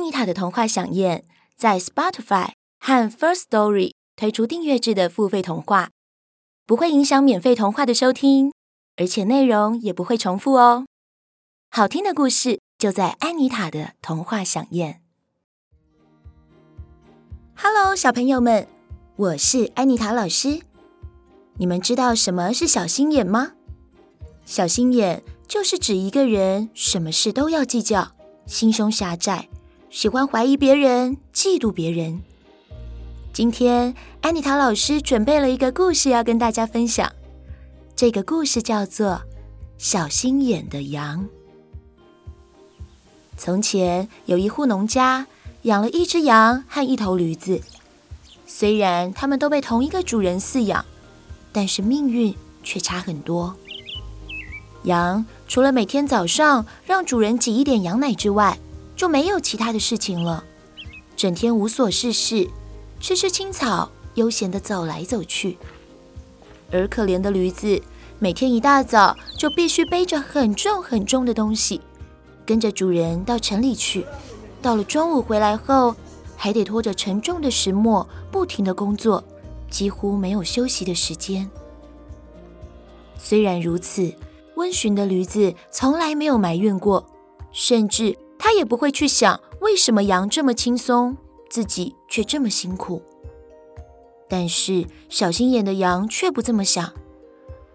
安妮塔的童话饗宴在 Spotify 和 First Story 推出订阅制的付费童话，不会影响免费童话的收听，而且内容也不会重复哦。好听的故事就在安妮塔的童话饗宴。Hello，小朋友们，我是安妮塔老师。你们知道什么是小心眼吗？小心眼就是指一个人什么事都要计较，心胸狭窄，喜欢怀疑别人，嫉妒别人。今天安妮塔老师准备了一个故事要跟大家分享，这个故事叫做《小心眼的羊》。从前有一户农家，养了一只羊和一头驴子。虽然他们都被同一个主人饲养，但是命运却差很多。羊除了每天早上让主人挤一点羊奶之外，就没有其他的事情了，整天无所事事，吃吃青草，悠闲地走来走去。而可怜的驴子，每天一大早就必须背着很重很重的东西。跟着主人到城里去，到了中午回来后，还得拖着沉重的石磨，不停地工作，几乎没有休息的时间。虽然如此，温驯的驴子从来没有埋怨过，甚至他也不会去想为什么羊这么轻松，自己却这么辛苦。但是小心眼的羊却不这么想，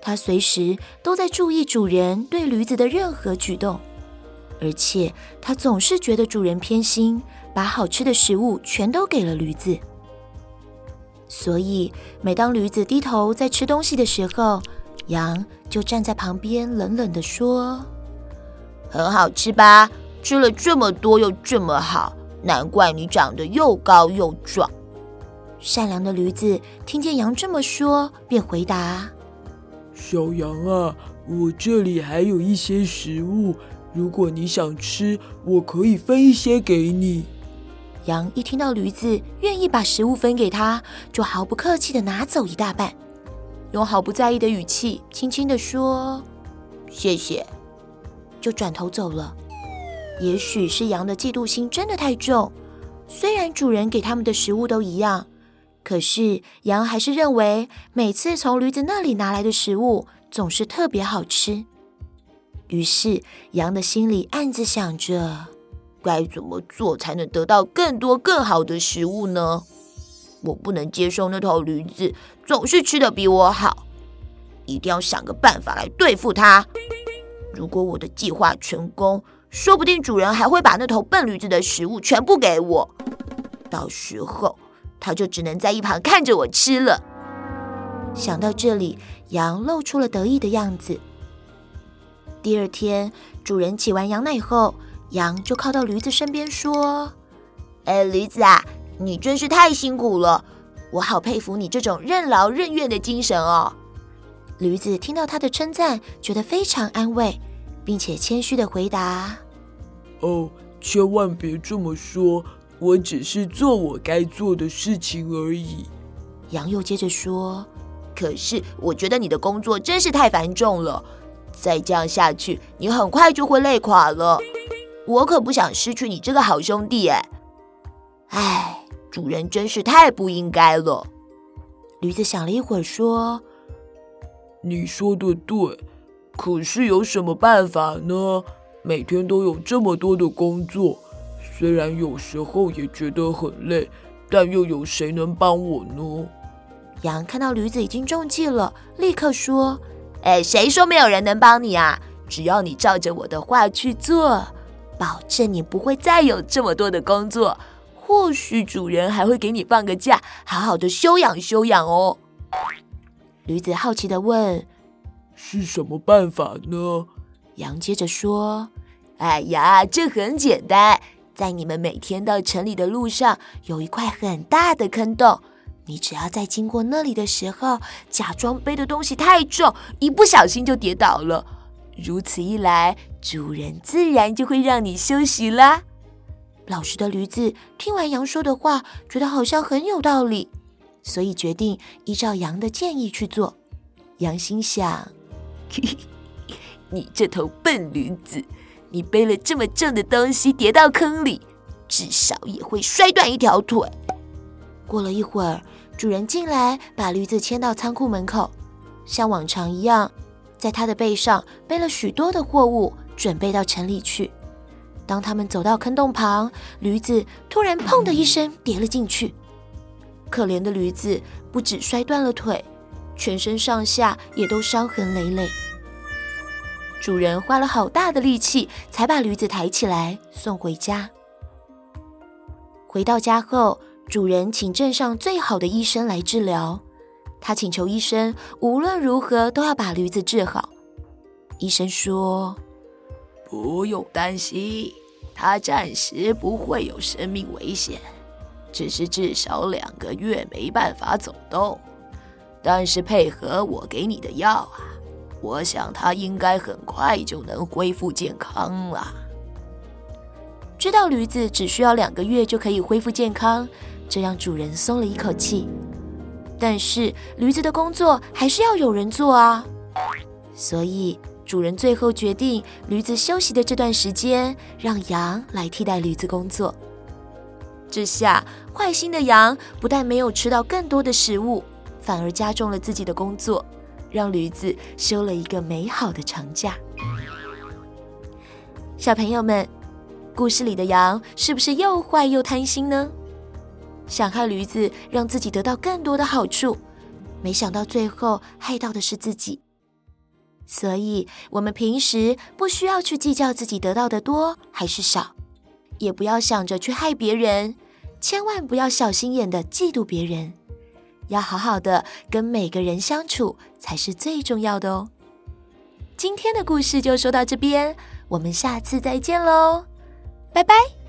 他随时都在注意主人对驴子的任何举动。而且他总是觉得主人偏心，把好吃的食物全都给了驴子。所以每当驴子低头在吃东西的时候，羊就站在旁边冷冷地说：“很好吃吧？吃了这么多又这么好，难怪你长得又高又壮。”善良的驴子听见羊这么说，便回答：“小羊啊，我这里还有一些食物。”如果你想吃，我可以分一些给你。羊一听到驴子愿意把食物分给他，就毫不客气的拿走一大半，用毫不在意的语气轻轻的说：“谢谢。”就转头走了。也许是羊的嫉妒心真的太重，虽然主人给他们的食物都一样，可是羊还是认为每次从驴子那里拿来的食物总是特别好吃。于是，羊的心里暗自想着：该怎么做才能得到更多更好的食物呢？我不能接受那头驴子总是吃得比我好，一定要想个办法来对付它。如果我的计划成功，说不定主人还会把那头笨驴子的食物全部给我，到时候他就只能在一旁看着我吃了。想到这里，羊露出了得意的样子。第二天，主人挤完羊奶后，羊就靠到驴子身边说：“哎，驴子啊，你真是太辛苦了，我好佩服你这种任劳任怨的精神哦。”驴子听到他的称赞，觉得非常安慰，并且谦虚地回答：“哦，千万别这么说，我只是做我该做的事情而已。”羊又接着说：“可是我觉得你的工作真是太繁重了。”再这样下去，你很快就会累垮了。我可不想失去你这个好兄弟哎！哎，主人真是太不应该了。驴子想了一会儿，说：“你说的对，可是有什么办法呢？每天都有这么多的工作，虽然有时候也觉得很累，但又有谁能帮我呢？”羊看到驴子已经中计了，立刻说。哎，谁说没有人能帮你啊？只要你照着我的话去做，保证你不会再有这么多的工作。或许主人还会给你放个假，好好的休养休养哦。驴子好奇的问：“是什么办法呢？”羊接着说：“哎呀，这很简单，在你们每天到城里的路上，有一块很大的坑洞。你只要在经过那里的时候，假装背的东西太重，一不小心就跌倒了。如此一来，主人自然就会让你休息啦。老实的驴子听完羊说的话，觉得好像很有道理，所以决定依照羊的建议去做。羊心想：嘿嘿，你这头笨驴子，你背了这么重的东西跌到坑里，至少也会摔断一条腿。过了一会儿，主人进来，把驴子牵到仓库门口，像往常一样，在他的背上背了许多的货物，准备到城里去。当他们走到坑洞旁，驴子突然“砰”的一声跌了进去。可怜的驴子不止摔断了腿，全身上下也都伤痕累累。主人花了好大的力气，才把驴子抬起来送回家。回到家后，主人请镇上最好的医生来治疗。他请求医生无论如何都要把驴子治好。医生说：“不用担心，他暂时不会有生命危险，只是至少两个月没办法走动。但是配合我给你的药啊，我想他应该很快就能恢复健康了。”知道驴子只需要两个月就可以恢复健康。这让主人松了一口气，但是驴子的工作还是要有人做啊，所以主人最后决定，驴子休息的这段时间，让羊来替代驴子工作。这下坏心的羊不但没有吃到更多的食物，反而加重了自己的工作，让驴子休了一个美好的长假。小朋友们，故事里的羊是不是又坏又贪心呢？想害驴子，让自己得到更多的好处，没想到最后害到的是自己。所以，我们平时不需要去计较自己得到的多还是少，也不要想着去害别人，千万不要小心眼的嫉妒别人，要好好的跟每个人相处才是最重要的哦。今天的故事就说到这边，我们下次再见喽，拜拜。